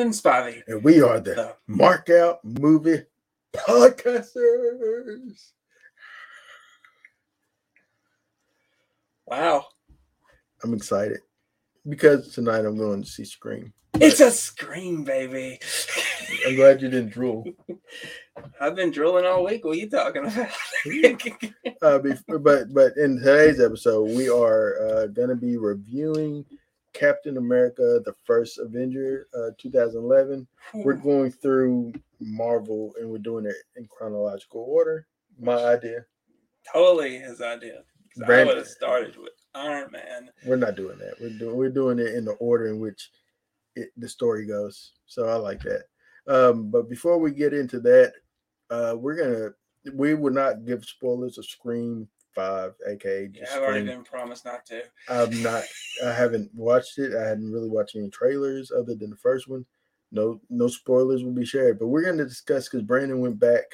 And we are the The- Mark Out Movie Podcasters. Wow. I'm excited because tonight I'm going to see Scream. It's a scream, baby. I'm glad you didn't drool. I've been drilling all week. What are you talking about? Uh, bef- but but in today's episode, we are uh, going to be reviewing Captain America: The First Avenger, uh, 2011. We're going through Marvel, and we're doing it in chronological order. My idea. totally his idea. 'Cause I would have started with Iron Man. We're not doing that. We're doing we're doing it in the order in which it, the story goes. So I like that. Um, but before we get into that, uh, we're gonna we will not give spoilers of Scream Five, aka Yeah, I've already been promised not to. I'm not. I haven't watched it. I hadn't really watched any trailers other than the first one. No, no spoilers will be shared. But we're going to discuss because Brandon went back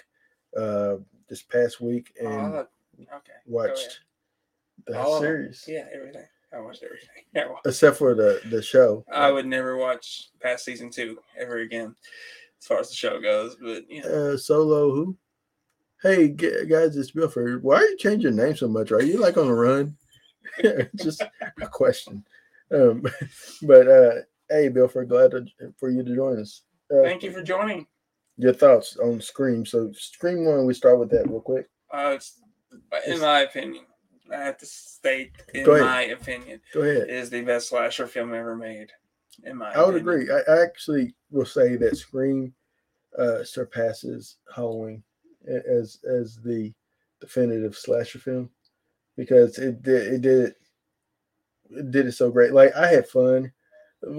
uh this past week and Oh, okay. watched the All series. Yeah, everything. I watched everything. Yeah, well, except for the the show. I would never watch past season two ever again, as far as the show goes. But you know, uh, Solo who? Hey guys, it's Bilford. Why are you changing your name so much? Are you like on the run? Just a question. Um, but uh, hey, Bilford, glad to, for you to join us. Uh, thank you for joining. your thoughts on Scream. So Scream one, we start with that real quick. Uh, in my opinion, I have to state, in my opinion, Go ahead. is the best slasher film ever made. In my, I would opinion. agree. I, I actually will say that Scream uh, surpasses Halloween as as the definitive slasher film because it did it did it, it did it so great. Like I had fun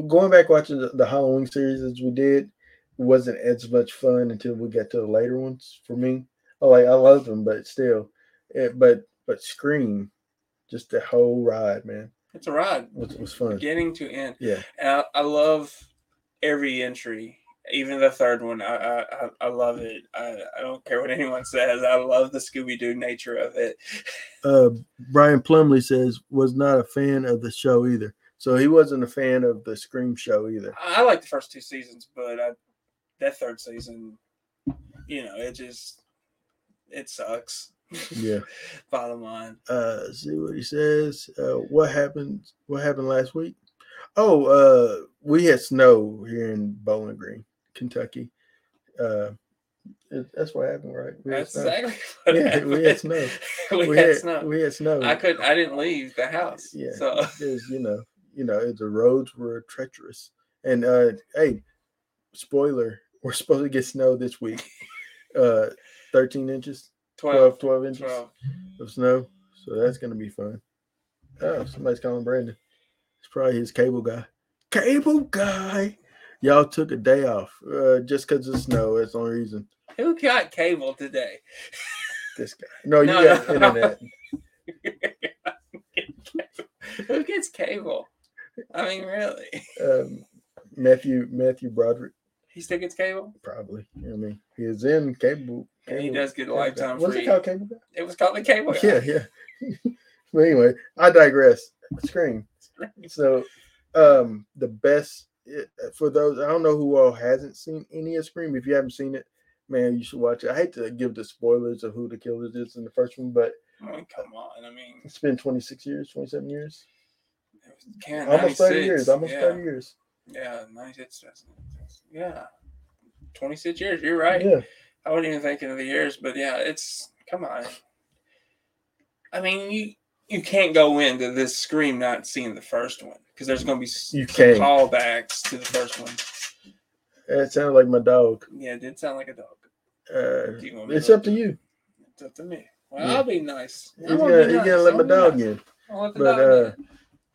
going back watching the, the Halloween series as we did. It wasn't as much fun until we got to the later ones for me. I like I love them, but still, it, but but Scream, just the whole ride, man, It's a ride, was was fun. beginning to end. Yeah. And I, I love every entry, even the third one. I I, I- I love it. I, I don't care what anyone says. I love the Scooby Doo nature of it. uh, Brian Plumley says was not a fan of the show either. So he wasn't a fan of the Scream show either. I like the first two seasons, but I, that third season, you know, it just it sucks. Yeah. Bottom line. Uh, see what he says. Uh, what happened? What happened last week? Oh, uh, we had snow here in Bowling Green, Kentucky. Uh, it- that's what happened, right? We That's exactly what Yeah, happened. we had snow. we, we had, had snow. We had snow. I couldn't. I didn't leave the house. Yeah. So There's, you know, you know, the roads were treacherous. And uh, hey, spoiler, we're supposed to get snow this week. Uh, 13 inches. 12, 12, 12 inches 12. of snow. So that's gonna be fun. Oh, somebody's calling Brandon. It's probably his cable guy. Cable guy. Y'all took a day off uh, just because of snow. That's the only reason. Who got cable today? This guy. No, you No, got no. internet. Who gets cable? I mean, really? Um, Matthew Matthew Broderick He still gets cable? probably. You know I mean, he is in cable. And he does get a lifetime What's free. it called? Cable guy? It was called the cable. Guy. Yeah, yeah. but anyway, I digress. Scream. So, um, the best it, for those I don't know who all hasn't seen any of Scream. If you haven't seen it, man, you should watch it. I hate to give the spoilers of who the killer is in the first one, but come on. I mean, it's been 26 years, 27 years, it was Can almost 30 years, almost yeah, 30 years. Yeah, 96. that's- Yeah. 26 years. You're right. Yeah, I wasn't even thinking of the years, but yeah, it's come on. I mean, you you can't go into this scream not seeing the first one because there's going to be You callbacks to the first one. it sounded like my dog. Yeah, it did sound like a dog. Uh, Do you want me it's up to you. It's up to me. Well, Yeah. I'll be nice. Gonna, be he's gonna let my I'll be dog nice. in, I'll let the but dog uh,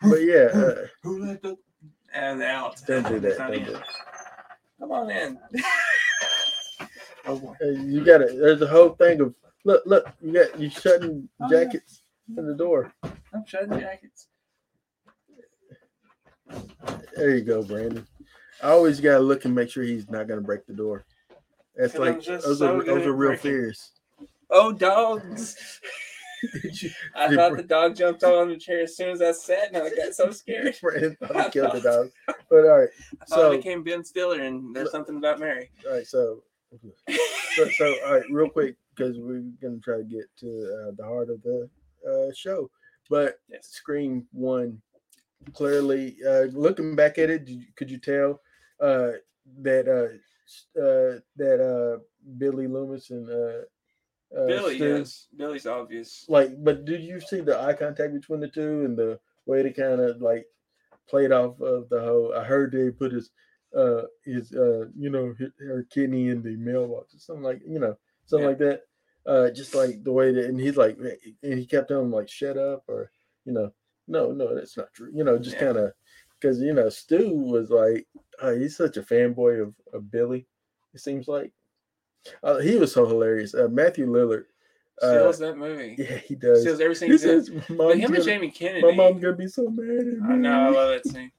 in. but yeah, uh, Who let the and out? don't do that. Don't in. do that. Come on in. oh boy. You got it. There's a whole thing of look, look. You got you shutting Oh, yeah. jackets in the door. I'm shutting jackets. There you go, Brandon. I always gotta look and make sure he's not gonna break the door. That's And I'm like just those so are good those at are real breaking. fears. Oh, dogs. Did you- I Did thought the dog jumped on the chair as soon as I sat, and I got so scared. Brandon thought he killed the dog. But all right, I thought So- it became Ben Stiller, and there's something about Mary. all right. So, so, so all right, real quick because we're gonna try to get to uh, the heart of the uh, show. But Yes. Scream One, clearly, uh, looking back at it, you, could you tell uh, that uh, uh, that uh, Billy Loomis and uh, uh, Billy, Stu- yes, Billy's obvious. like but did you see the eye contact between the two and the way they kind of like played off of the whole i heard they put his uh his uh you know his, her kidney in the mailbox or something like you know something Yeah. like that uh just like the way that and he's like and he kept telling him like shut up or you know no no that's not true you know just Yeah. kind of because you know stu was like uh, he's such a fanboy of, of billy it seems like uh, he was so hilarious uh, matthew lillard uh, Steals that movie. yeah, he does. Steals every scene He says, But him and gonna- Jamie Kennedy. my mom's gonna be so mad at me." I know, I love that scene.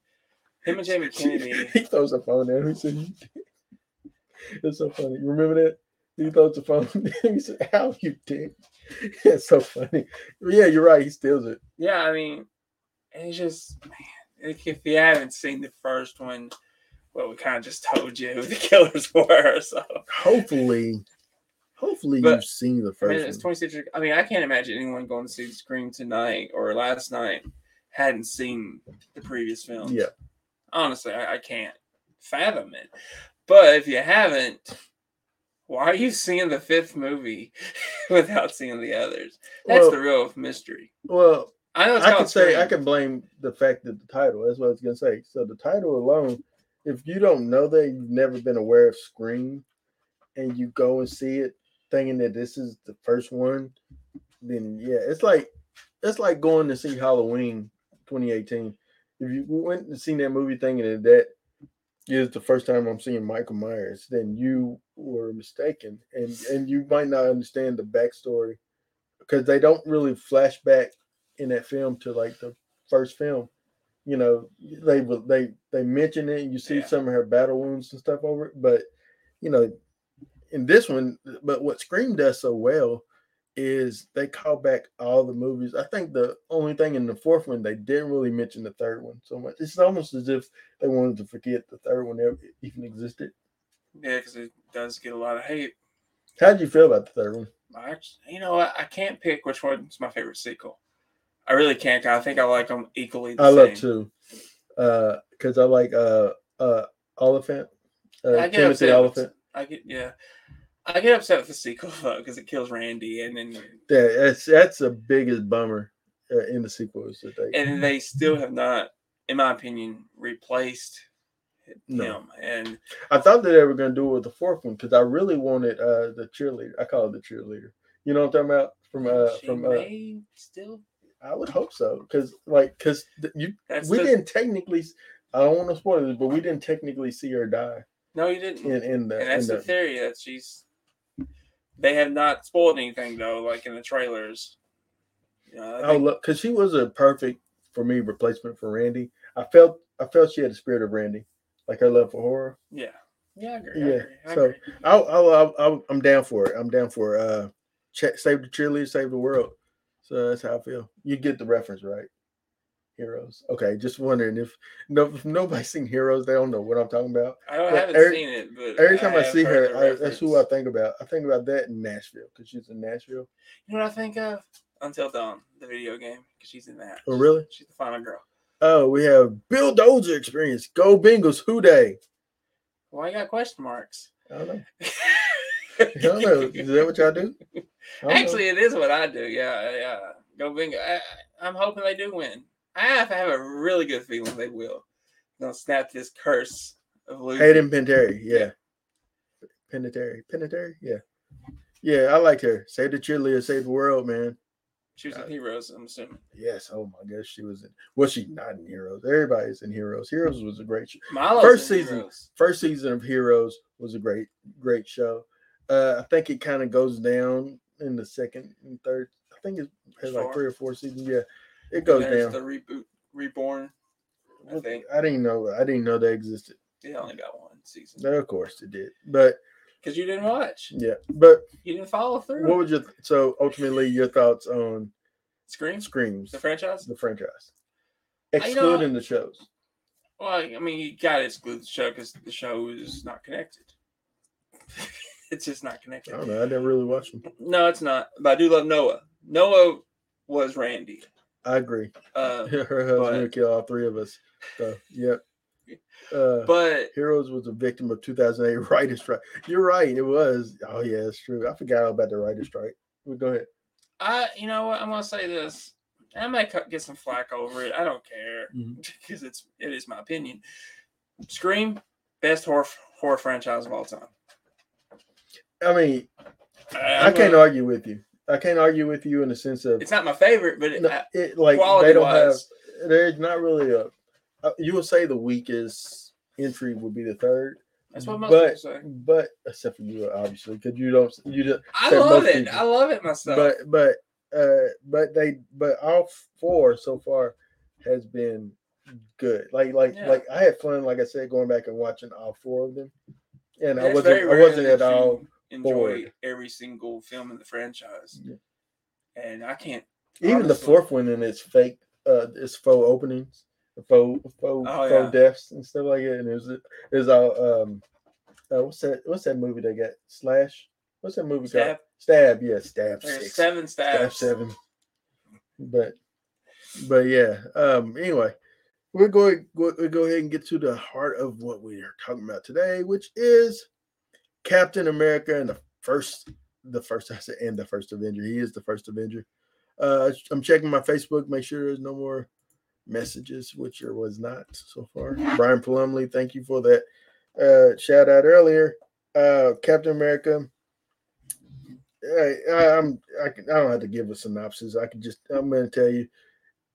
Him and Jamie Kennedy. he throws a phone at him. He said, "It's so funny." You remember that? He throws the phone. he said, "How you dick?" It's so funny. Yeah, you're right. He steals it. Yeah, I mean, it's just man. If you haven't seen the first one, well, we kind of just told you who the killers were. So Hopefully, hopefully But, you've seen the I mean, first it's one. 26. I mean, I can't imagine anyone going to see the Scream tonight or last night hadn't seen the previous films. Yeah, honestly, I, I can't fathom it. But if you haven't, why are you seeing the fifth movie without seeing the others? That's Well- the real mystery. well, I know I can say I can blame the fact that the title. That's what I was gonna say. So the title alone, if you don't know that, you've never been aware of Scream, and you go and see it thinking that this is the first one, then yeah, it's like it's like going to see Halloween 2018. If you went and seen that movie thinking that that is the first time I'm seeing Michael Myers, then you were mistaken, and and you might not understand the backstory because they don't really flash back in that film to like the first film. You know, they they they mention it, and you see Yeah. some of her battle wounds and stuff over it, but you know, in this one, but what Scream does so well is they call back all the movies. I think the only thing in the fourth one they didn't really mention the third one so much. It's almost as if they wanted to forget the third one ever even existed. Yeah, because it does get a lot of hate. How did you feel about the third one? I you know what? I can't pick which one's my favorite sequel. I really can't. I think I like them equally. The I love same. two, uh, because I like uh uh Oliphant, uh, I get Timothy upset Oliphant. I get yeah. I get upset with the sequel though because it kills Randy, and then Yeah, that's that's the biggest bummer uh, in the sequel is that they and they still have not, in my opinion, replaced No. him. And I thought that they were gonna do it with the fourth one because I really wanted uh the cheerleader. I call it the cheerleader. You know what I'm talking about? From uh from uh, still. I would hope so because like because you That's we the, didn't technically. I don't want to spoil this, but we didn't technically see her die No, you didn't. in in the. and that's in the theory that she's. They have not spoiled anything though, like in the trailers. You know, I Oh, think- look, because she was a perfect for me replacement for Randy. I felt I felt she had the spirit of Randy, like her love for horror. yeah, yeah, I agree. I Yeah, I so- agree. I'll, I'll, I'll, I'll, I'm down for it. I'm down for it. Uh, check, save the cheerleader, save the world. So that's how I feel. You get the reference right. Heroes. Okay, just wondering if no, if nobody's seen Heroes, they don't know what I'm talking about. I don't, haven't every- seen it, but Every time I, have see her, I, that's who I think about. I think about that in Nashville because she's in Nashville. You know what I think of? Until Dawn, the video game, because she's in that. Oh, really? She's the final girl. Oh, we have Bill Dozer experience. Go Bengals. Who day? Why you got question marks? I don't know. I don't know. Is that what y'all do? I. Actually, it is what I do. Yeah, yeah. Go bingo. I, I'm hoping they do win. I have, I have a really good feeling they will. They'll snap this curse of losing. Hayden Panettiere, yeah. Panettiere, Panettiere, yeah. Yeah, I liked her. Save the cheerleader, save the world, man. She was in Heroes, I'm assuming. Yes. Oh my gosh, she was in. Was she not in Heroes? Everybody's in Heroes. Heroes was a great show. Milo's First season. Heroes. First season of Heroes was a great, great show. Uh, I think it kind of goes down in the second and third. I think it has like three or four seasons. Yeah, it goes down. the reboot, reborn. I think I didn't know. I didn't know they existed. they only got one season. No, of course it did. But because you didn't watch. Yeah, but You didn't follow through. what would your so ultimately your thoughts on Scream, Screams, the franchise. the franchise, know, excluding the shows? Well, I mean, you got to exclude the show because the show is not connected. it's just not connected. I don't know. I didn't really watch them. No, it's not. But I do love Noah. Noah was Randy. I agree. Uh, Her husband would kill all three of us. So, yep. Uh, but Heroes was a victim of 2008 writer's strike. You're right. It was. Oh yeah, it's true. I forgot all about the writer's strike. Well, go ahead. I, you know what? I'm gonna say this. I might get some flack over it. I don't care because it's it is my opinion. Scream, best horror horror franchise of all time. I mean, I, I can't argue with you. I can't argue with you in the sense of It's not my favorite, but it, no, it, like they don't have. There's not really a. Uh, you would say the weakest entry would be the third, that's what most but people say. but except for you, obviously, because you don't you just I love it. people. I love it myself. but but uh but they but all four so far has been good like like Yeah. like i had fun like i said going back and watching all four of them and i wasn't i wasn't at all enjoy bored. every single film in the franchise, Yeah. and I can't. even the fourth one and its fake uh its faux openings the faux faux, Oh, faux yeah. deaths and stuff like that and it was all um uh, what's that what's that movie they got slash what's that movie Stab. called stab yeah stab There's six seven Stab seven. But but yeah. Um anyway, we're going go, we'll go ahead and get to the heart of what we are talking about today, which is Captain America and the first the first I said and the first Avenger. He is the first Avenger. Uh I'm checking my Facebook, make sure there's no more messages, which there was not so far. Brian Plumley, thank you for that uh shout out earlier. Uh Captain America I, I, I'm I, can, I don't have to give a synopsis. I can just I'm going to tell you,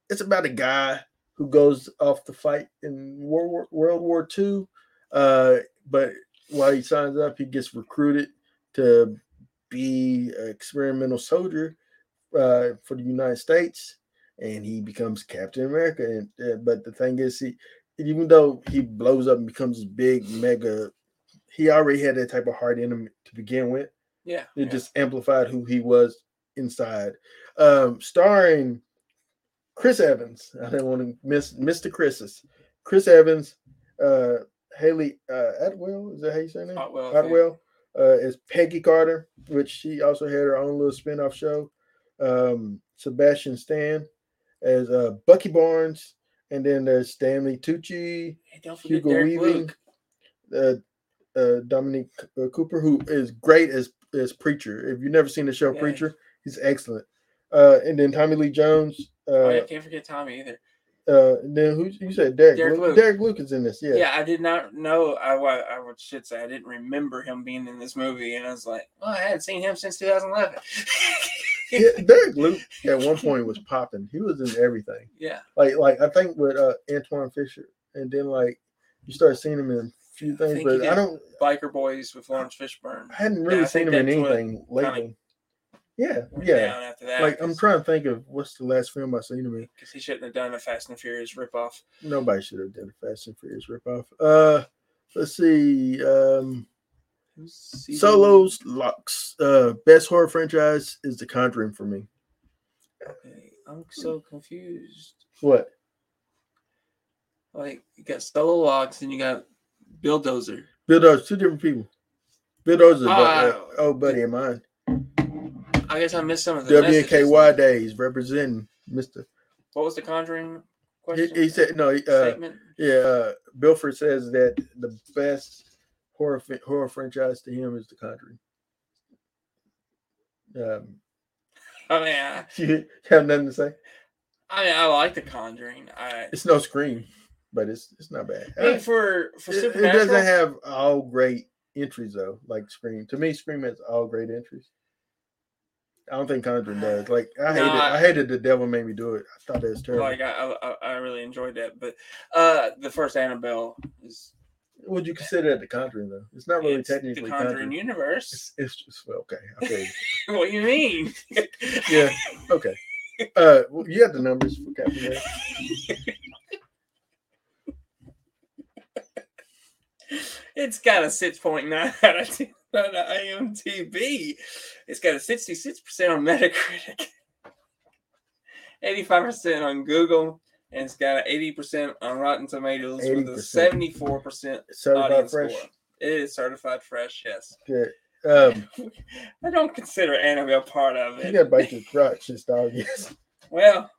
it's about a guy who goes off to fight in World War, World War II. Uh, but while he signs up, he gets recruited to be an experimental soldier uh, for the United States, and he becomes Captain America. And uh, but the thing is, he even though he blows up and becomes this big mega, he already had that type of heart in him to begin with Yeah, it yeah. just amplified who he was inside. Um, starring Chris Evans. I didn't want to miss Mr. Chris's. Chris Evans, uh, Hayley uh, Atwell. Is that how you say name? Otwell, Atwell uh, is Peggy Carter, which she also had her own little spin-off show. Um, Sebastian Stan as uh, Bucky Barnes, and then there's Stanley Tucci, Hugo Derek Weaving, uh, uh, Dominic uh, Cooper, who is great as as Preacher. If you've never seen the show Yeah. Preacher, he's excellent. Uh, and then Tommy Lee Jones. Uh, oh, yeah, can't forget Tommy either. Uh, then who you said Derek? Derek Luke. Luke. Derek Luke is in this. Yeah. Yeah. I did not know. I I would should say I didn't remember him being in this movie, and I was like, well, I hadn't seen him since 2011. Yeah, Derek Luke at one point was popping. He was in everything. yeah, Like like I think with uh, Antwone Fisher, and then like you start seeing him in a few things, he but I don't. Biker Boys with Laurence Fishburne. I hadn't Yeah, really I seen him in anything lately. Yeah, yeah. after that. Like I'm trying to think of what's the last film I seen him in. because he shouldn't have done a Fast and Furious ripoff. Nobody should have done a Fast and Furious ripoff. Uh, let's see. Um, Season- Solos Locks. Uh, best horror franchise is The Conjuring for me. Okay, I'm so confused. What? Like you got Solo Locks and you got Bill Dozer. Bill Dawes, two different people. Bill a uh, Oh. old buddy of mine. I guess I missed some of the messages. WKY days representing Mister. What was the Conjuring He, question? he said no. he, Uh, statement. yeah, uh, Bilford says that the best horror horror franchise to him is The Conjuring. Um, I mean, I, you have nothing to say? I mean, I like the Conjuring. I, It's no Scream, but it's it's not bad. I mean, for for It, it doesn't have all great entries though, like Scream. To me, Scream has all great entries. I don't think Conjuring does. Like I No, hated, I, I- hated the devil made me do it. I thought that was terrible. like I, I I really enjoyed that. But uh, the first Annabelle is Would you consider that the Conjuring though? It's not really it's technically the Conjuring Conjuring. universe. It's, it's just well, okay. You. what do you mean? Yeah. Okay. Uh, well, you have the numbers for Captain America. It's got a 6.9 out of 10 on IMDb. It's got a 66% on Metacritic, 85% on Google, and it's got an 80% on Rotten Tomatoes with a 74% Certified audience fresh. score. It is certified fresh, yes. Good. Um, I don't consider Annabelle part of it. you gotta bite your crotch, this dog. Yes. Well,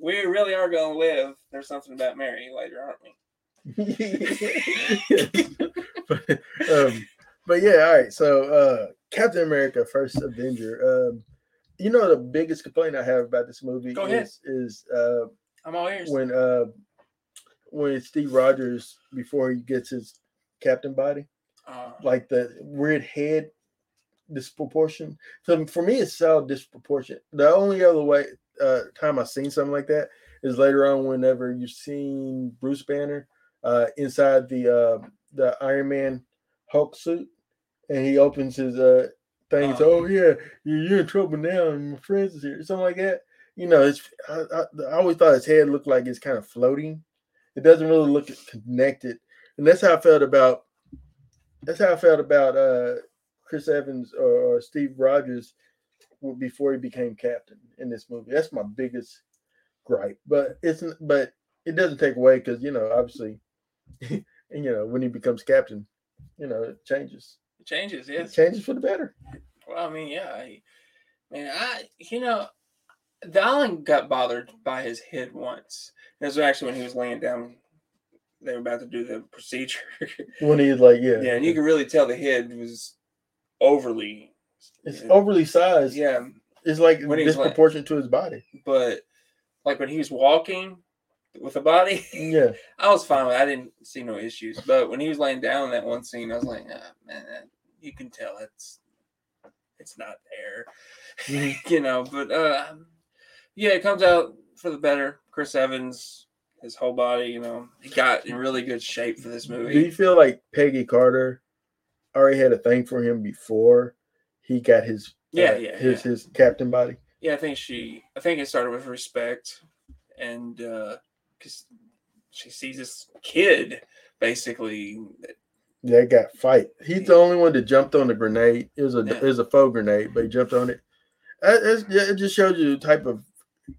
we really are going to live. There's something about Mary later, aren't we? but, um, but yeah, all right. So uh Captain America First Avenger. Um, you know the biggest complaint I have about this movie Go ahead. is is uh I'm all ears. when uh when Steve Rogers before he gets his captain body, Uh, like the weird head disproportion. So for me, it's so disproportionate. The only other way uh time I've seen something like that is later on whenever you've seen Bruce Banner uh inside the uh the Iron Man Hulk suit and he opens his uh thing Uh. Oh yeah, you- you're in trouble now and my friends is here, something like that. You know, it's I, I, I always thought his head looked like it's kind of floating. It doesn't really look connected. And that's how I felt about that's how I felt about uh Chris Evans or, or Steve Rogers before he became captain in this movie. That's my biggest gripe. But it's but it doesn't take away because you know obviously, and you know when he becomes captain, you know it changes. Changes, It changes for the better. Well, I mean, yeah. I, man, I, you know, Dallin got bothered by his head once. This was actually when he was laying down. They were about to do the procedure. When he's like, yeah, yeah, and you could really tell the head was overly. it's overly sized. Yeah, It's like When he's like- disproportionate to his body. but like when he was walking with the body, Yeah. I was fine with. It. I didn't see no issues. But when he was laying down in that one scene, I was like, ah, man, that- you can tell it's it's not there, Mhm. you know. But uh, yeah, it comes out for the better. Chris Evans, his whole body, you know, he got in really good shape for this movie. Do you feel like Peggy Carter already had a thing for him before he got his Yeah, uh, yeah, his yeah. his captain body? Yeah, I think she. I think it started with respect, and because she sees this kid basically. That- That got fight. He's the only one that jumped on the grenade. It was a Yeah. it was a faux grenade, but he jumped on it. Uh, It just shows you the type of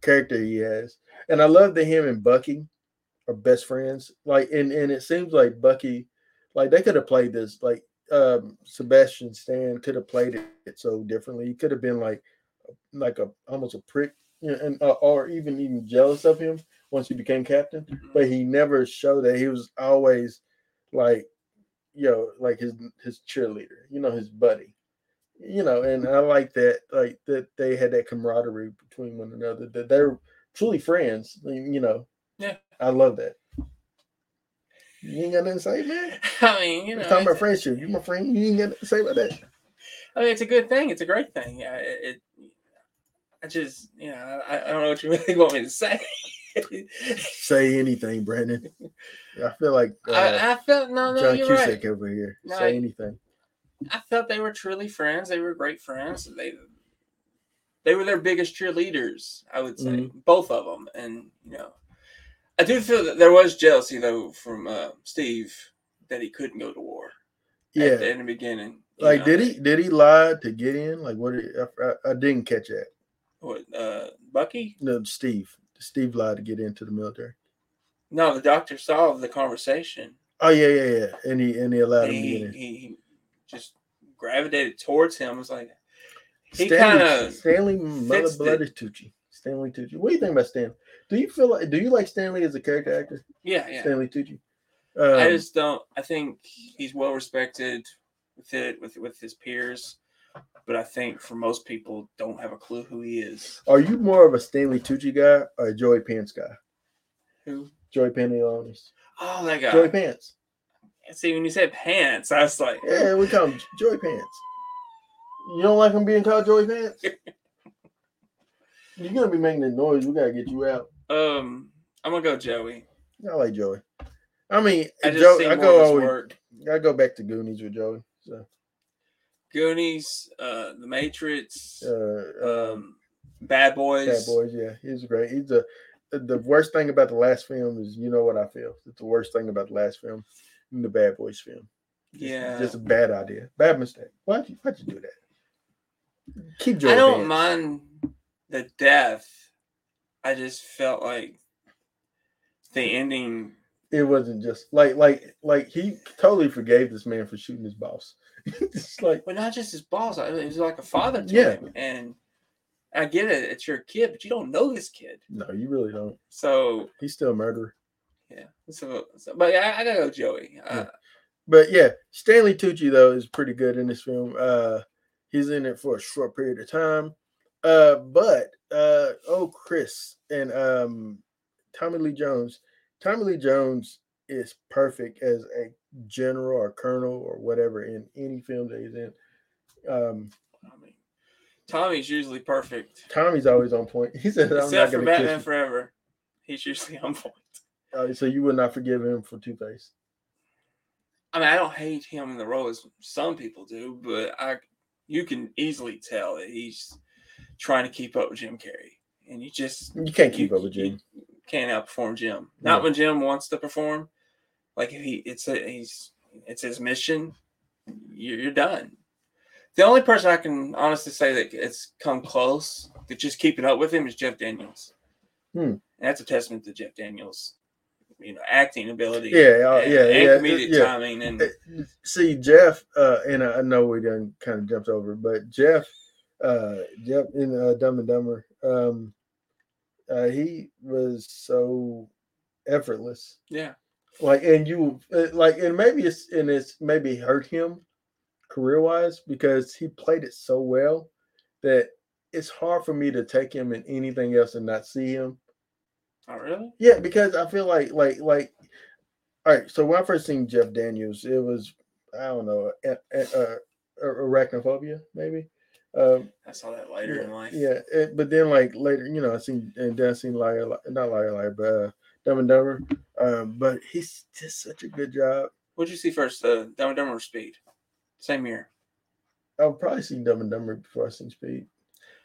character he has, and I love that him and Bucky are best friends. Like, and and it seems like Bucky, like they could have played this. Like, um Sebastian Stan could have played it so differently. He could have been like, like a almost a prick, you know, and uh, or even even jealous of him once he became captain but he never showed that he was always like you know like his his cheerleader you know his buddy you know and i like that like that they had that camaraderie between one another that they're truly friends you know Yeah. i love that you ain't got nothing to say man I mean, you know, we're talking about friendship you my friend you ain't got nothing to say about that I mean, it's a good thing. It's a great thing. Yeah, it. it I just, you know, I, I don't know what you really want me to say. say anything brandon i feel like uh, I, I felt no, no, john you're cusack right. over here No, say I- anything I felt they were truly friends. They were great friends. They they were their biggest cheerleaders, I would say, Mhm. both of them. And you know, I do feel that there was jealousy though from uh, Steve that he couldn't go to war. yeah at the, in the beginning. Like, know. did he did he lie to get in? Like, what? Did, I, I, I didn't catch that. What, uh, Bucky? No, Steve. Steve lied to get into the military. No, the doctor saw the conversation. Oh yeah, yeah, yeah. And he and he allowed him He, get in. he, just gravitated towards him. Was like he kinda Stanley Mother Bloody Tucci. Stanley Tucci. What do you think about Stanley? Do you feel like? Do you like Stanley as a character actor? yeah, yeah. Stanley Tucci. I Um, just don't. I think he's well respected with it with with his peers, but I think for most people don't have a clue who he is. are you more of a Stanley Tucci guy or a Joey Pants guy? Who? Joey Pantoliano. Oh, that guy. Joey Pants. See, when you said pants, I was like, Yeah, we call him Joey Pants. You don't like him being called Joey Pants? You're gonna be making the noise. We gotta get you out. um, I'm gonna go Joey. I like Joey. I mean, I just Joe, see I go always. I go back to Goonies with Joey. So, Goonies, uh, The Matrix, uh, um, um, Bad Boys. Bad Boys, yeah, he's great. He's the the worst thing about the last film is you know what I feel. It's the worst thing about the last film, the Bad Boys film. Just, Yeah. just a bad idea, bad mistake. Why'd you why'd you do that? Keep Joe. I don't Vance. mind the death. I just felt like the ending. It wasn't just like like like he totally forgave this man for shooting his boss. it's like But not just his boss. I- It was like a father to Yeah. him, and I get it. It's your kid, but you don't know this kid, no, you really don't. so He's still a murderer. yeah. So, so but yeah, I, I gotta go, Joey. Uh, Yeah. But yeah, Stanley Tucci though is pretty good in this film. Uh he's in it for a short period of time. Uh but uh oh Chris and um Tommy Lee Jones. Tommy Lee Jones is perfect as a general or colonel or whatever in any film that he's in. Um I mean, Tommy's usually perfect, Tommy's always on point. He said I'm not except for gonna Batman kiss you. Forever. He's usually on point. Uh, so you would not forgive him for Two Face. I mean, I don't hate him in the role as some people do, but I you can easily tell that he's trying to keep up with Jim Carrey, and you just You can't keep you- up with Jim. can't outperform Jim. Not No. when Jim wants to perform. Like if he, it's a, he's, it's his mission. You're, you're done. The only person I can honestly say that it's come close to just keeping up with him is Jeff Daniels. Hmm. And that's a testament to Jeff Daniels, you know, acting ability. Yeah, uh, and, yeah, and yeah, comedic yeah. timing, and see Jeff uh and I I know we done kind of jumped over but Jeff uh Jeff in uh, Dumb and Dumber um uh he was so effortless yeah, like and you uh, like and maybe it's and it's maybe hurt him career wise because he played it so well that it's hard for me to take him in anything else and not see him oh really? yeah, because I feel like like like all right. So when I first seen Jeff Daniels, it was I don't know a, a, a, arachnophobia maybe. Um, I saw that later yeah, in life. yeah. It, but then like later, you know, I seen and then I seen liar, Li- not liar, liar, but uh, Dumb and Dumber. Um, but he's just such a good job. What'd you see first? Uh, Dumb and Dumber or Speed? Same year. I've probably seen Dumb and Dumber before I seen Speed,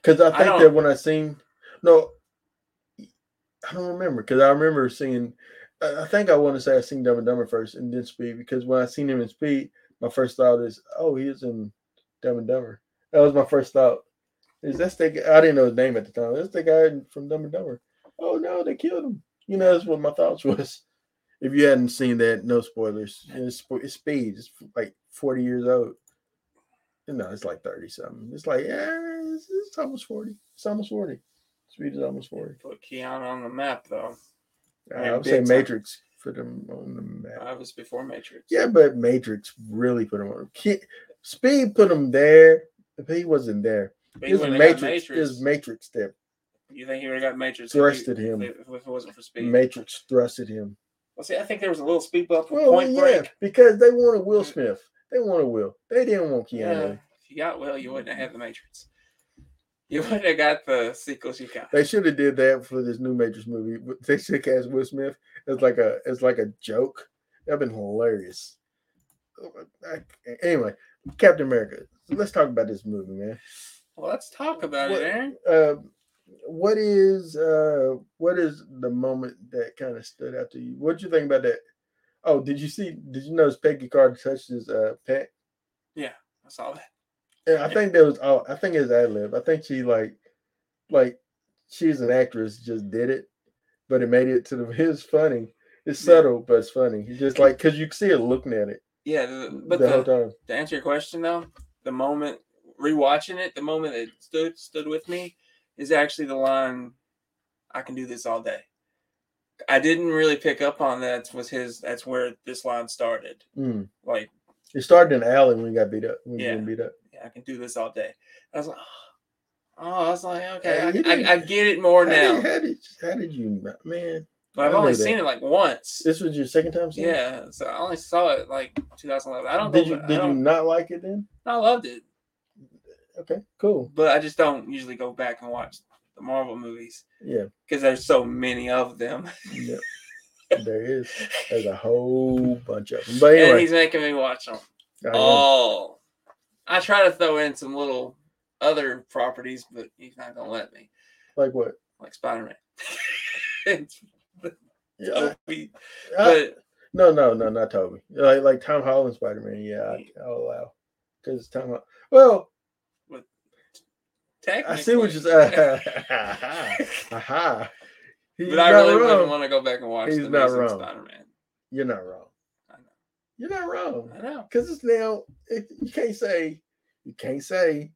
because I I think don't- that when I seen no, I don't remember because I remember seeing. I I think I want to say I seen Dumb and Dumber first and then Speed because when I seen him in Speed, my first thought is, oh, he is in Dumb and Dumber. That was my first thought. Is that's the guy? I didn't know his name at the time. That's the guy from Dumb and Dumber. Oh no, they killed him. You know, that's what my thoughts was. If you hadn't seen that, no spoilers. It's, it's Speed. It's like forty years old. No, it's like 30 something. It's like, yeah, it's, it's almost 40. It's almost 40. Speed is almost 40. Put Keanu on the map though. I Yeah, would say time. Matrix put him on the map. I was before Matrix. Yeah, but Matrix really put him on. Ke- Speed put him there, he wasn't there. It he was got Matrix. It was Matrix that You think he would have got Matrix? if he- thrusted him. If, if it wasn't for speed. Matrix thrusted him. Well, see, I think there was a little speed bump for Well, Point yeah, Break. because they wanted Will Smith. They wanted Will. They didn't want Keanu. Yeah, if you got Will, you wouldn't have had the Matrix. You wouldn't have got the sequels you got. They should have did that for this new Matrix movie. They should have cast Will Smith as like a as like a joke. That'd been hilarious. I- Anyway, Captain America. Let's talk about this movie, man. Well, let's talk about What- it, Aaron. Uh, what is uh what is the moment that kind of stood out to you? What would you think about that? Oh, did you see? Did you notice Peggy Carter touched his uh pet? Yeah, I saw that. And I think that was all. I think it was ad lib. I think she like, like, she's an actress, just did it, but it made it to the. It's funny. It's Yeah. subtle, but it's funny. It's just like because you see her looking at it Yeah, the, but the whole time. to answer your question though, the moment rewatching it, the moment it stood stood with me is actually the line, "I can do this all day." I didn't really pick up on that. Was his? That's where this line started. Mm. Like, It started in Alley when he got beat up. When Yeah. beat up. yeah, I can do this all day. I was like, oh, I was like, okay, I, you I, I get it more How now. did, how did how did you man? But I've only knew that. seen it like once. This was your second time seeing it? Yeah, so I only saw it like 2011. I don't. Did you ba- did I, you not like it then? I loved it, Okay, cool. but I just don't usually go back and watch the Marvel movies Yeah, because there's so many of them. yeah. there is. There's a whole bunch of them. But and anyway, he's making me watch them I all. I try to throw in some little other properties, but he's not gonna let me, like what? like Spider Man. Yeah, but No, no, no, not Tobey. Like like Tom Holland Spider Man. Yeah, I, I'll allow oh, because Tom. Hol- Well, I see what you're saying. Aha. But I really wrong. wouldn't want to go back and watch He's the not wrong. Spider-Man. You're not wrong. I know. You're not wrong. I know. Because it's now it, you can't say you can't say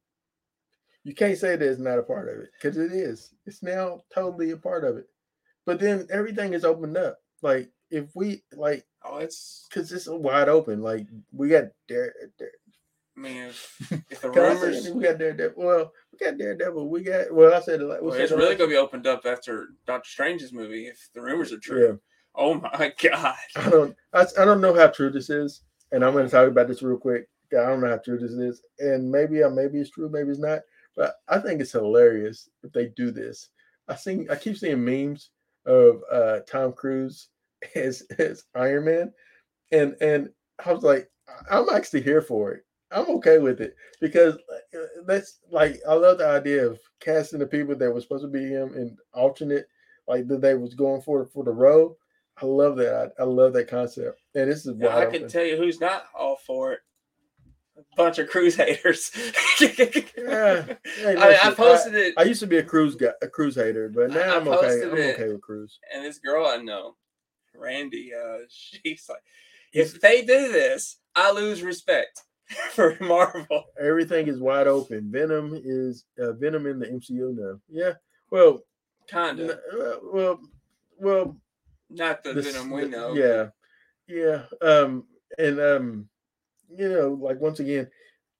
you can't say that it's not a part of it because it is. It's now totally a part of it. But then everything is opened up. Like if we like Oh, it's. because it's wide open. Like we got Dare, Dare I mean, if, if the can I say rumors, we got Daredevil. Well, we got Daredevil. We got well. I said well, it's really going to be opened up after Doctor Strange's movie. If the rumors are Yeah. true. Oh my god. I don't I, I don't know how true this is, and I'm going to talk about this real quick. I don't know how true this is, and maybe uh, maybe it's true, maybe it's not. But I think it's hilarious if they do this. I seen I keep seeing memes of uh, Tom Cruise as as Iron Man, and and I was like, I'm actually here for it. I'm okay with it because uh, that's like I love the idea of casting the people that were supposed to be him and alternate like that they was going for for the role. I love that. I, I love that concept. And this is why I can tell you who's not all for it. A bunch of cruise haters. Yeah. I, I posted it, I used to be a cruise guy, a cruise hater, but now I I, am okay. I'm it. okay with cruise. and this girl I know, Randy, uh, she's like, if they do this, I lose respect for Marvel. Everything is wide open. Venom is uh, Venom in the MCU now. Yeah. Well, Kind of. uh, well, well. Not the this- Venom we know. Yeah, yeah. Um, and um, you know, like once again,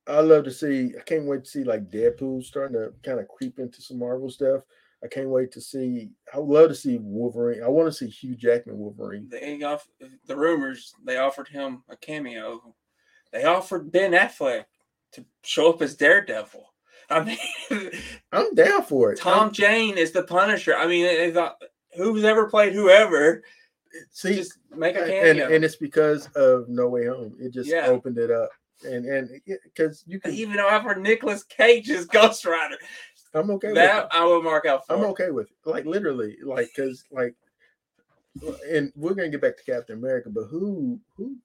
I love to see. I can't wait to see like Deadpool starting to kind of creep into some Marvel stuff. I can't wait to see. I would love to see Wolverine. I want to see Hugh Jackman Wolverine. They off the rumors. They offered him a cameo. They offered Ben Affleck to show up as Daredevil. I mean, I'm down for it. Tom I'm- Jane is the Punisher. I mean, they thought who's ever played whoever, see, just make a and cameo. and it's because of No Way Home. It just Yeah. opened it up, and and because you can, even offered Nicolas Cage Ghost Rider. I'm okay with That. I will mark out for. I'm okay with it. Like literally, like because like, and we're gonna get back to Captain America, but who who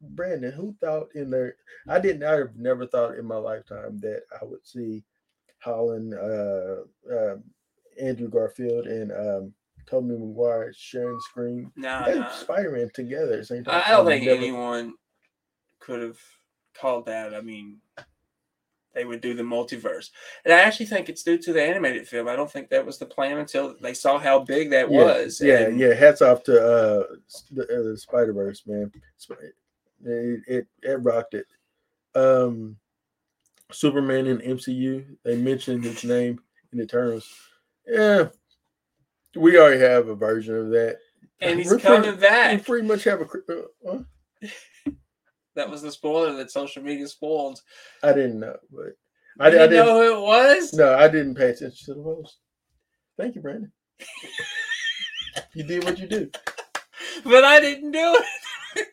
Brandon, who thought in there? I didn't. I've never thought in my lifetime that I would see Holland, uh, um Andrew Garfield, and um, Tobey Maguire sharing screen Nah, and nah. Spider Man together at the same time. I, I don't would think never- anyone could have called that. I mean, they would do the multiverse, and I actually think it's due to the animated film. I don't think that was the plan until they saw how big that yeah, was. Yeah, and yeah. Hats off to uh, the, uh, the Spider Verse, man. It, it it rocked it. Um, Superman in MCU. They mentioned his name in Eternals. Yeah, we already have a version of that. And he's We're coming pretty- We pretty much have a. Uh, huh? That was the spoiler that social media spoiled. I didn't know, but I I, di- I didn't didn't. know who it was. No, I didn't pay attention to the post. Thank you, Brandon. you did what you do. but I didn't do it.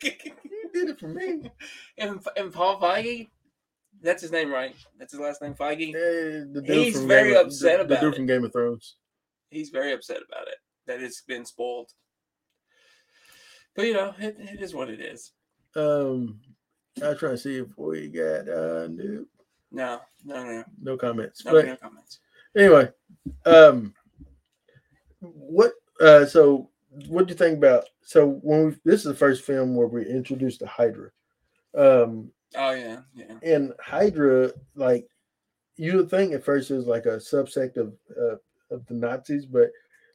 You did it for me. and, and Paul Feige, that's his name, right? That's his last name, Feige. The He's very Game of- upset the, about the dude it. from Game of Thrones. He's very upset about it that it's been spoiled. But you know, it, it is what it is. Um, I was trying to see if we got uh no, No, no, no, no comments. no, but no comments. anyway, um, what uh, so what do you think about? So when we, this is the first film where we introduced the Hydra, um, Oh yeah, yeah. and Hydra like you would think at first it was like a subsect of uh, of the Nazis, but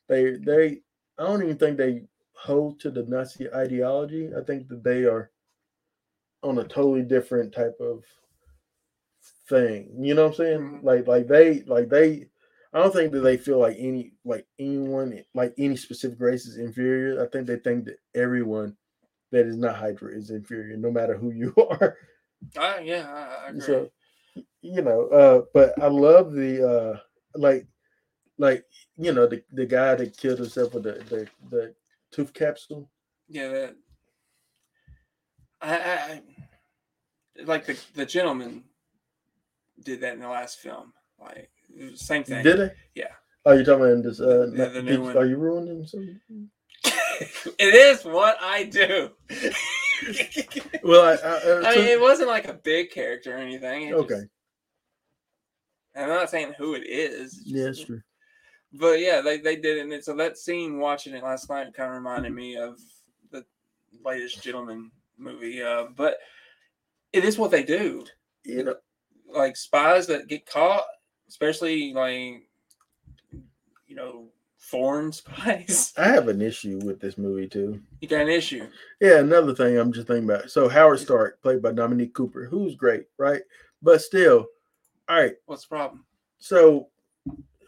they they I don't even think they hold to the Nazi ideology. I think that they are on a totally different type of thing. You know what I'm saying? Mhm. Like like they like they I don't think that they feel like any like anyone like any specific race is inferior. I think they think that everyone that is not Hydra is inferior, no matter who you are. Uh, yeah, I, I agree. So you know, uh, but I love the uh like like you know the, the guy that killed himself with the, the the tooth capsule. yeah, that. I, I, like the the gentleman did that in the last film. Like same thing. Did they? Yeah. Oh, you're talking about this uh The- the new one. are you ruining something? it is what I do. Well, I, I, uh, I so- mean, it wasn't like a big character or anything. it okay, just- I'm not saying who it is. it's yeah, just- it's true. But yeah, they, they did it. And so that scene, watching it last night, kind of reminded me of the latest Gentleman movie. Uh, but it is what they do. You know, Like spies that get caught, especially like, you know, foreign spies. I have an issue with this movie too. You got an issue. Yeah, another thing I'm just thinking about. So Howard Stark, played by Dominic Cooper, who's great, right? But still, all right. What's the problem? So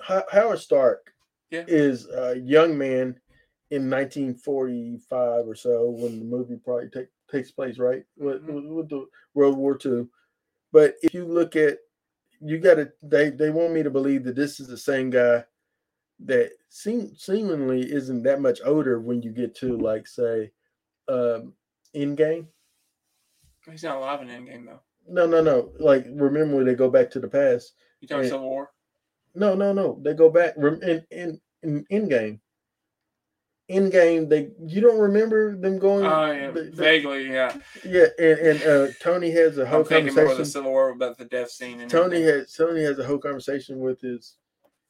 Ho- Howard Stark Yeah. is a young man in 1945 or so when the movie probably take, takes place, right? With, Mhm. with, the World War II. But if you look at, you got to, they, they want me to believe that this is the same guy that seem, seemingly isn't that much older when you get to, like, say, um, Endgame. He's not alive in Endgame though. No, no, no. Like, remember when they go back to the past? You talking Yeah. Civil War? No, no, no. They go back in in in in Endgame, they you don't remember them going. Oh yeah, the- the- vaguely. Yeah, yeah, and and uh, Tony has a whole I'm thinking more of the conversation. Civil War about the death scene. And Tony everything. has Tony has a whole conversation with his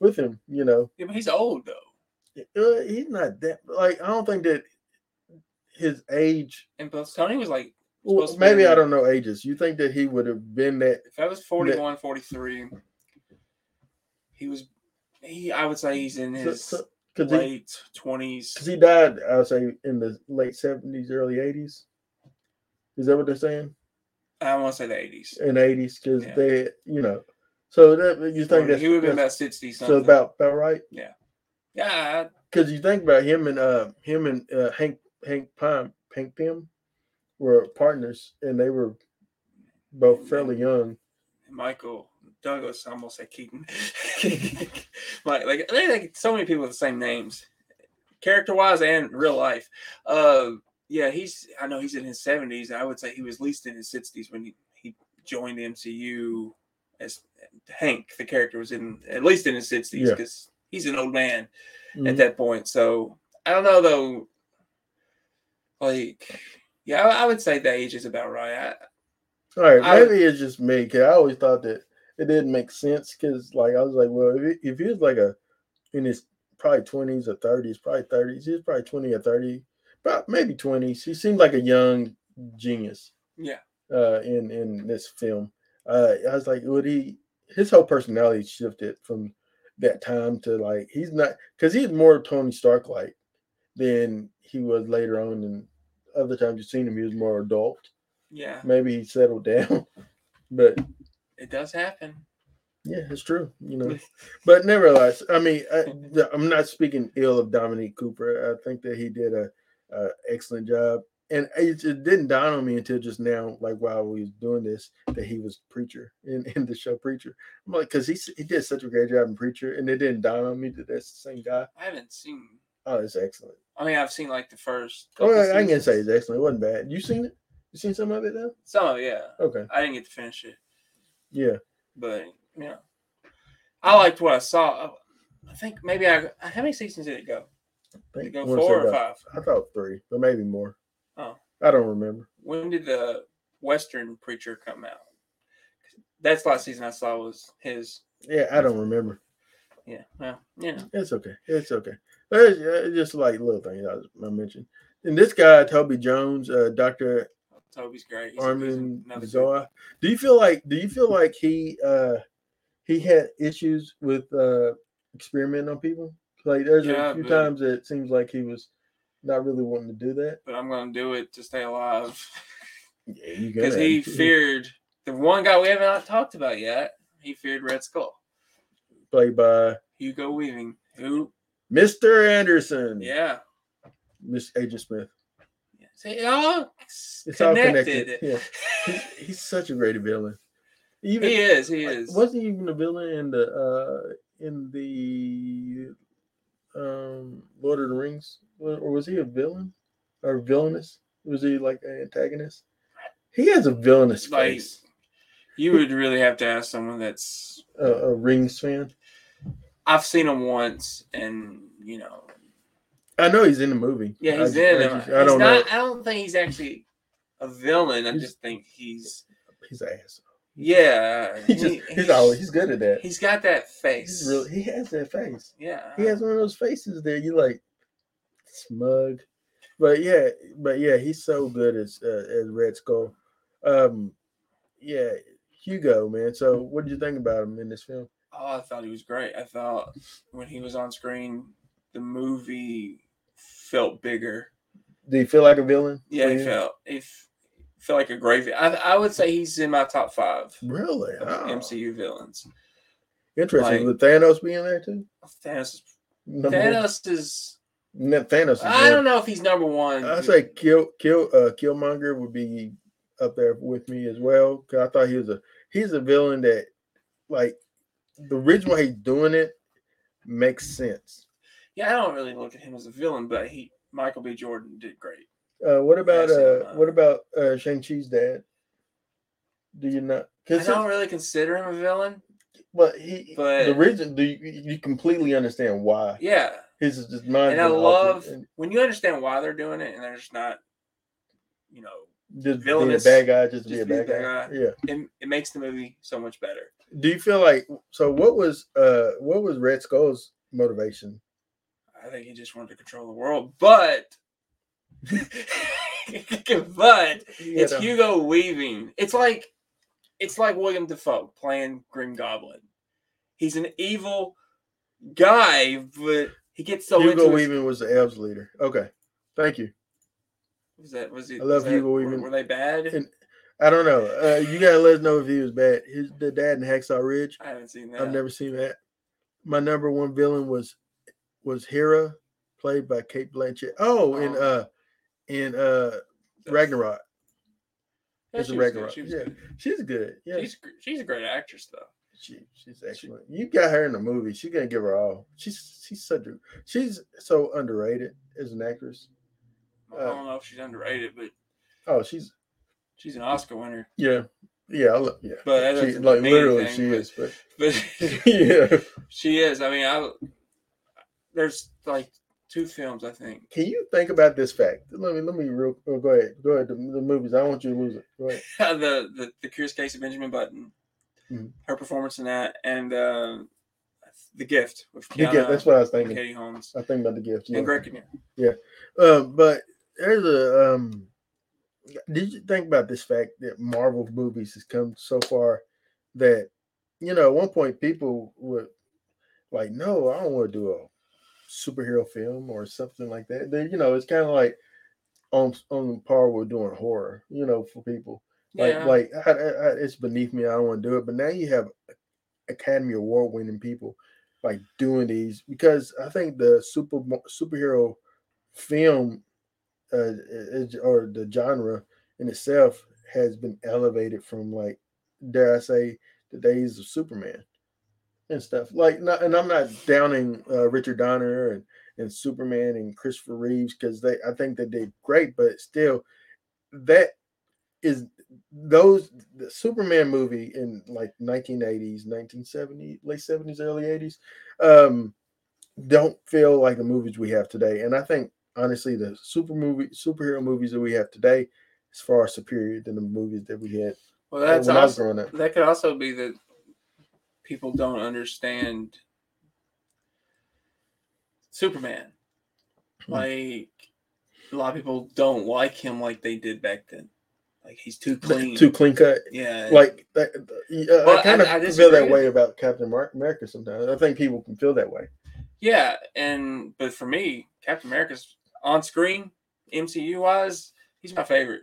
with him. You know, Yeah, but he's old though. Uh, he's not that like I don't think that his age. And plus, Tony was like, Well, Supposed to be maybe I don't know ages. You think that he would have been that? if I was 41, 43, he was. He, I would say he's in his Because he late twenties. because he died. I would say in the late seventies, early eighties. Is that what they're saying? I want to say the eighties. in eighties because Yeah. they, you know, so that you think that's, he would have been about sixty so about about right Yeah. yeah, because you think about him and uh him and uh, Hank Hank Pym Hank Pym were partners and they were both fairly young. Michael Douglas. I almost said Keaton. like, like they like so many people with the same names, character wise and real life. Uh, yeah, he's. I know he's in his seventies. I would say he was at least in his sixties when he, he joined the MCU as Hank. The character was in at least in his sixties Yeah. because he's an old man at Mhm. that point. So I don't know though. Like, yeah, I, I would say the age is about right. I, All right, I maybe it's just me because I always thought that it didn't make sense because like I was like, well, if he, if he was like a in his probably twenties or thirties, probably thirties, he's probably twenty or thirty, but maybe twenties. He seemed like a young genius. yeah, uh, in in this film. Uh, I was like, would he? His whole personality shifted from that time to like he's not because he's more Tony Stark like than he was later on. And other times you've seen him, he was more adult. yeah, Maybe he settled down, but it does happen. yeah, it's true. You know, but nevertheless, I mean, I, I'm not speaking ill of Dominic Cooper. I think that he did a, a excellent job, and it, it didn't dawn on me until just now, like while we was doing this, that he was preacher in, in the show Preacher. I'm like, because he he did such a great job in Preacher, and it didn't dawn on me that that's the same guy. I haven't seen. Oh, it's excellent. I mean, I've seen like the first. Oh, I, I can say it's excellent. It wasn't bad. You seen it? You seen some of it though? Some of it, yeah. Okay, I didn't get to finish it, yeah. but you know, I liked what I saw. I think maybe I. How many seasons did it go? Did it go I wanna say four or five? I thought three, but maybe more. Oh. I don't remember. When did the Western Preacher come out? That's last season I saw was his. Yeah, I don't remember. Yeah, well, you know, It's okay. It's okay. It's, uh, just like little things I, I mentioned. And this guy, Toby Jones, uh, Doctor Toby's great. He's, Arnim Zola. Do you feel like? Do you feel like he uh, he had issues with uh, experimenting on people? Like there's Yeah, a few but- times that it seems like he was not really wanting to do that. But I'm gonna do it to stay alive Yeah, you because he feared the one guy we haven't not talked about yet. He feared Red Skull, played by Hugo Weaving, who, Mr. Anderson. yeah, Miss Agent Smith. See, it all It's all connected. connected. Yeah. He, he's such a great villain. Even He is. He Like, is. Wasn't he even a villain in the uh in the um Lord of the Rings? Or or was he a villain? Or villainous? Was he like an antagonist? He has a villainous Like, face. You would really have to ask someone that's. A, a Rings fan. I've seen him once, and you know, I know he's in the movie. Yeah, I he's just- in. I, just- I don't not. know. I don't think he's actually a villain. I He's- just think he's. He's asshole. Yeah, He just he's always he's good at that. He's got that face. He's really he has that face. Yeah. He has one of those faces there. You like smug, but yeah, but yeah, he's so good as uh, as Red Skull. Um, yeah, Hugo, man. So, what did you think about him in this film? Oh, I thought he was great. I thought when he was on screen, the movie felt bigger. Did he feel like a villain? Yeah, he felt f- felt like a great. I I would say he's in my top five really Oh, MCU villains. Interesting. like- Would Thanos be in there too? Thanos. is- Number one? Thanos is. No, Thanos. Is I don't know if he's number one. I say kill kill uh Killmonger would be up there with me as well. Cause I thought he was a he's a villain that like the reason why he's doing it makes sense. Yeah, I don't really look at him as a villain, but he Michael B. Jordan did great. Uh what about uh what about uh Shang Chi's dad? Do you not? I don't really consider him a villain. but he but- the reason do you, you completely understand why Yeah, his his mind and I love and when you understand why they're doing it, and they're just not, you know, just villainous, being a bad guy just be just a be a bad bad guy. guy. Yeah. it, it makes the movie so much better. Do you feel like so? What was uh what was Red Skull's motivation? I think he just wanted to control the world, but but it's Hugo Weaving. It's like it's like Willem Dafoe playing Green Goblin. He's an evil guy, but he gets so Hugo into his- Weaving was the elves leader. Okay, thank you. Was that was he? I love was that- Hugo were- Weaving. Were, they bad? And- I don't know. Uh, you gotta let us know if he was bad. His the dad in Hacksaw Ridge. I haven't seen that. I've never seen that. My number one villain was was Hela, played by Cate Blanchett. Oh, in Oh. uh in uh Ragnarok. Yeah, it's a she good, Ragnarok. She Yeah. good. She's good. Yeah, She's she's a great actress though. She she's excellent. You got her in the movie. She's gonna give her all. She's she's such a she's so underrated as an actress. I don't know if she's underrated, but Oh, she's she's an Oscar winner. yeah yeah I yeah. But she, like literally she but- is. But But yeah, she is. I mean, I there's like two films I think. can you think about this fact? Let me let me real. Oh, go ahead. Go ahead. The, the movies. I don't want you to lose it. Go ahead. the, the the Curious Case of Benjamin Button, Mhm. her performance in that, and uh, the Gift with The Keanu gift. That's what I was thinking. Katie Holmes I think about the gift. Yeah. and Greg Kinnear. Um, but there's a um. Did you think about this fact that Marvel movies has come so far that you know at one point people would like, no, I don't want to do a superhero film or something like that. Then you know it's kind of like on on par with doing horror. You know, for people like Yeah, like I, I, I- it's beneath me. I don't want to do it. But now you have Academy Award winning people like doing these because I think the super superhero film uh, is, or the genre in itself has been elevated from like dare I say the days of Superman and stuff like not and I'm not downing uh, Richard Donner and and Superman and Christopher Reeves because they I think they did great but still that is those the Superman movie in like 1980s 1970s, late 70s early 80s um don't feel like the movies we have today and I think honestly the super movie superhero movies that we have today is far superior than the movies that we had well, that's when I was also, growing up. that could also be that people don't understand Superman. Hmm. Like a lot of people don't like him like they did back then. Like he's too clean. too clean cut yeah. like that, uh, Well, I kind of I- feel that way about Captain America sometimes. I think people can feel that way. Yeah, and but for me, Captain America's on screen, MCU wise, he's my favorite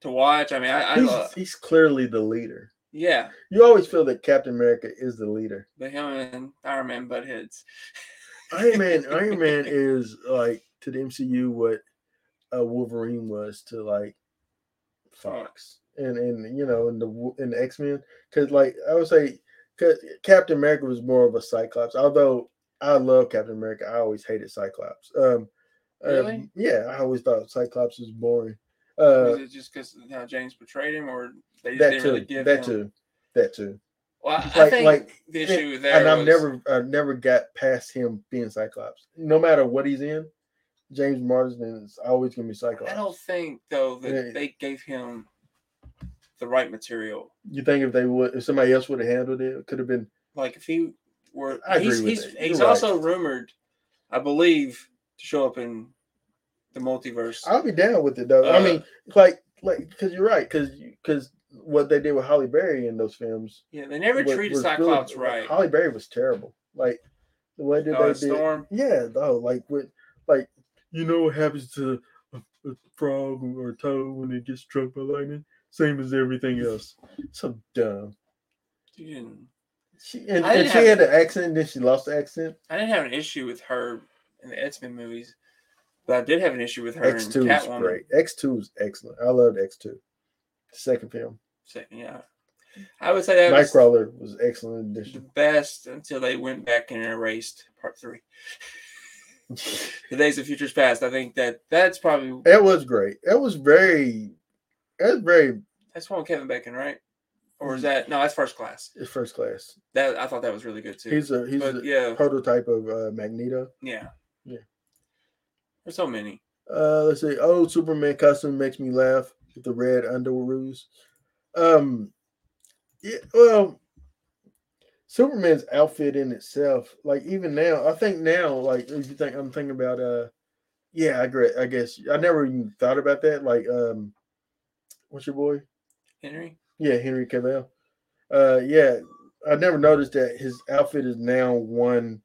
to watch. I mean, I, I He's, love, he's clearly the leader. Yeah, You always feel that Captain America is the leader. but him and Iron Man butt heads. Iron Man, Iron Man is like to the MCU what uh, Wolverine was to like Fox, and and you know, in the in the X Men, because like I would say, because Captain America was more of a Cyclops. Although I love Captain America, I always hated Cyclops. Um, Really? um, yeah, I always thought Cyclops was boring. Uh, Was it just because how James portrayed him, or they just that didn't too, really give that him? too, that too. Well, I, I think like, the issue there and I've never, I never got past him being Cyclops. No matter what he's in, James Marsden is always gonna be Cyclops. I don't think though that Yeah. they gave him the right material. You think if they would, if somebody else would have handled it, it could have been. Like if he were, I agree he's with he's, that. he's You're right. also rumored, I believe, to show up in the multiverse. I'll be down with it though. I Uh, mean, like, like, because you're right, because because what they did with Halle Berry in those films. yeah, they never wa- treated was really- Cyclops right. Halle Berry was terrible. Like the way that Oh, they and did. Storm. Yeah, though, like with like you know what happens to a, a frog or a toad when it gets struck by lightning? Same as everything else. So dumb. You didn't- She and, I and she had an accent, then she lost the accent. I didn't have an issue with her in the X Men movies, but I did have an issue with her X two is great. X two is excellent. I loved X two. Second film. Second, yeah, I would say that was Nightcrawler was excellent the addition. best until they went back and erased Part Three. the Days of Futures Past. I think that that's probably That was great. That was very. That was very. that's one with Kevin Bacon, right? Or is that no? That's First Class. It's first class. That I thought that was really good too. He's a he's but a yeah, prototype of uh, Magneto. Yeah. There's so many. Uh, let's see. Oh, Superman costume makes me laugh with the red underoos. Um, yeah. Well, Superman's outfit in itself, like even now, I think now, like if you think I'm thinking about, uh, yeah, I agree. I guess I never even thought about that. Like, um, what's your boy? Henry. Yeah, Henry Cavill. Uh, yeah, I never noticed that his outfit is now one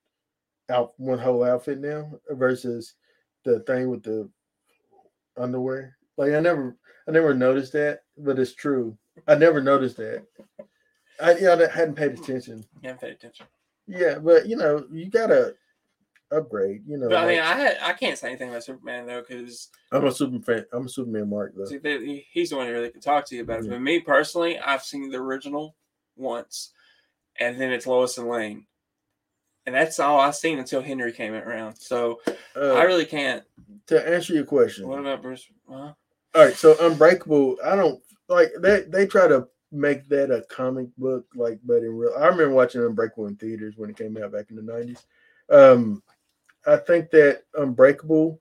out one whole outfit now versus the thing with the underwear. Like I never, I never noticed that, but it's true. I never noticed that. I yeah, I hadn't paid attention. You haven't paid attention. Yeah, but you know, you gotta upgrade. You know, But I mean, I had I can't say anything about Superman though because I'm a Superman. I'm a Superman mark though. See, they- he's the one who really can talk to you about it. Yeah. But me personally, I've seen the original once, and then it's Lois and Lane, and that's all I've seen until Henry came around. So Uh, I really can't. to answer your question, What about Bruce? Well, All right, so Unbreakable, I don't like they they try to make that a comic book, like, but in real, I remember watching Unbreakable in theaters when it came out back in the nineties. Um, I think that Unbreakable,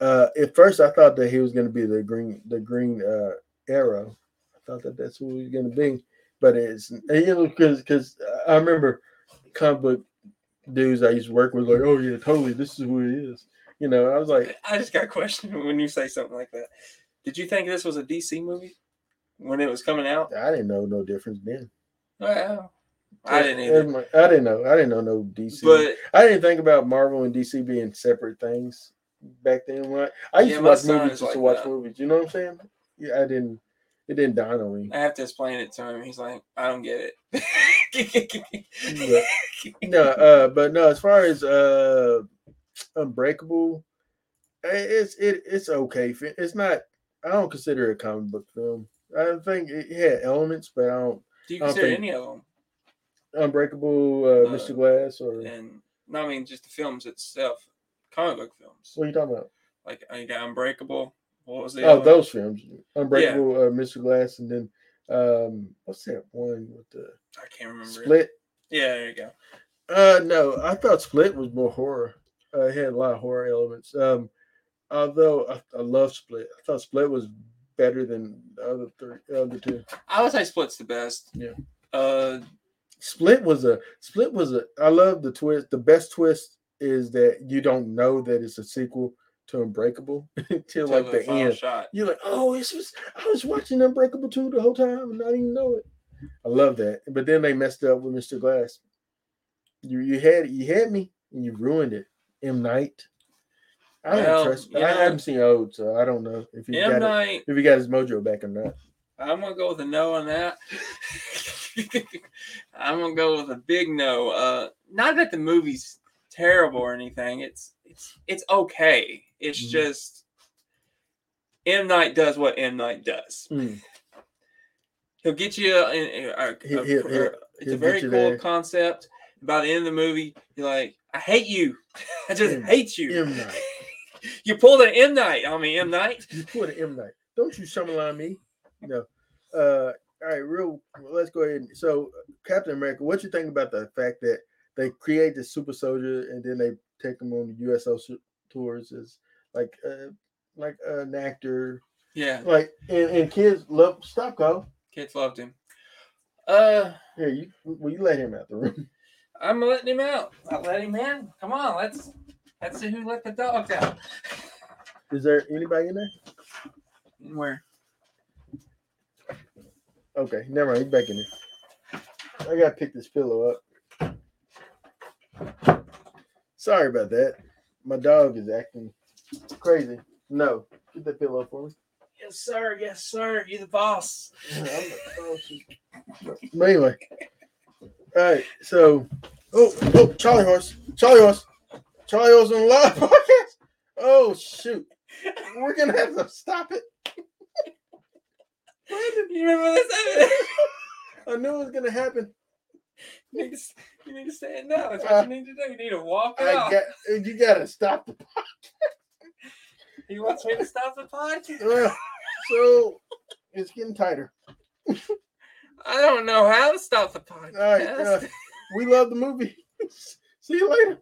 uh, at first I thought that he was going to be the green, the green uh, arrow. I thought that that's who he was going to be, but it's you know because because I remember comic book dudes I used to work with like, oh yeah, totally, this is who he is. You know, I was like, I just got questioned when you say something like that. Did you think this was a DC movie when it was coming out? I didn't know no difference then. Well, I didn't either. I didn't know. I didn't know no DC. But I didn't think about Marvel and DC being separate things back then. When I, I used Yeah, to watch movies just to watch that. movies. You know what I'm saying? Yeah, I didn't. It didn't dawn on me. I have to explain it to him. He's like, I don't get it. no, uh, but no. As far as uh, Unbreakable, eh, it's it it's okay. It's not. I don't consider it a comic book film. I think it had elements, but I don't. Do you consider any of them? Unbreakable, uh, Uh, Mr. Glass, or And no, I mean just the films itself, comic book films. what are you talking about? Like I got Unbreakable. What was the Oh, other those films, Unbreakable, uh, Mr. Glass, and then um, what's that one with the? I can't remember. it. Split? Yeah, there you go. Uh, no, I thought Split was more horror. Uh, it had a lot of horror elements. Um, although I, I love Split, I thought Split was better than the other three, the other two. I would say Split's the best. Yeah. Uh, Split was a Split was a. I love the twist. The best twist is that you don't know that it's a sequel to Unbreakable until till like the final end. shot. You're like, oh, this was I was watching Unbreakable 2 the whole time and I didn't even know it. I love that. But then they messed up with Mr. Glass. You you had you had me and you ruined it. M Night. I don't Well, trust you I haven't seen Old, so I don't know if he M got it, Night. if he got his mojo back or not. I'm gonna go with a no on that. I'm gonna go with a big no. Uh, not that the movie's terrible or anything. It's it's it's okay. It's Mhm. just M Night does what M Night does. Mm. He'll get you. A, a- a- He- a- he'll- he'll- it's he'll a very cool there. concept. By the end of the movie, you're like, I hate you. I just M- hate you. M Night. You pulled an M Night on me, M Night. You put an M Night. Don't you Summerline me? No. Uh all right, real let's go ahead. And, so Captain America, what you think about the fact that they create the super soldier and then they take them on the USO tours as like uh, like an actor. Yeah, Like and, and kids love Stopco. kids loved him. Uh, Here, you will you let him out the room? I'm letting him out. I let him in. Come on, let's let's see who let the dogs out. Is there anybody in there? Where? Okay, never mind. He's back in there. I gotta pick this pillow up. Sorry about that. My dog is acting crazy. No, get that pillow for me. Yes, sir. Yes, sir. You the boss. Oh. But anyway, all right. So, oh, oh, Charlie horse, Charlie horse, Charlie horse on the live podcast. Oh shoot, we're gonna have to stop it. You remember this? I knew it was gonna happen. you, need to, you need to stand down. That's what uh, you need to do. You need to walk out. got you. Gotta stop the. He wants me to stop the podcast. Well, so it's getting tighter. I don't know how to stop the podcast. All right, uh, we love the movie. See you later.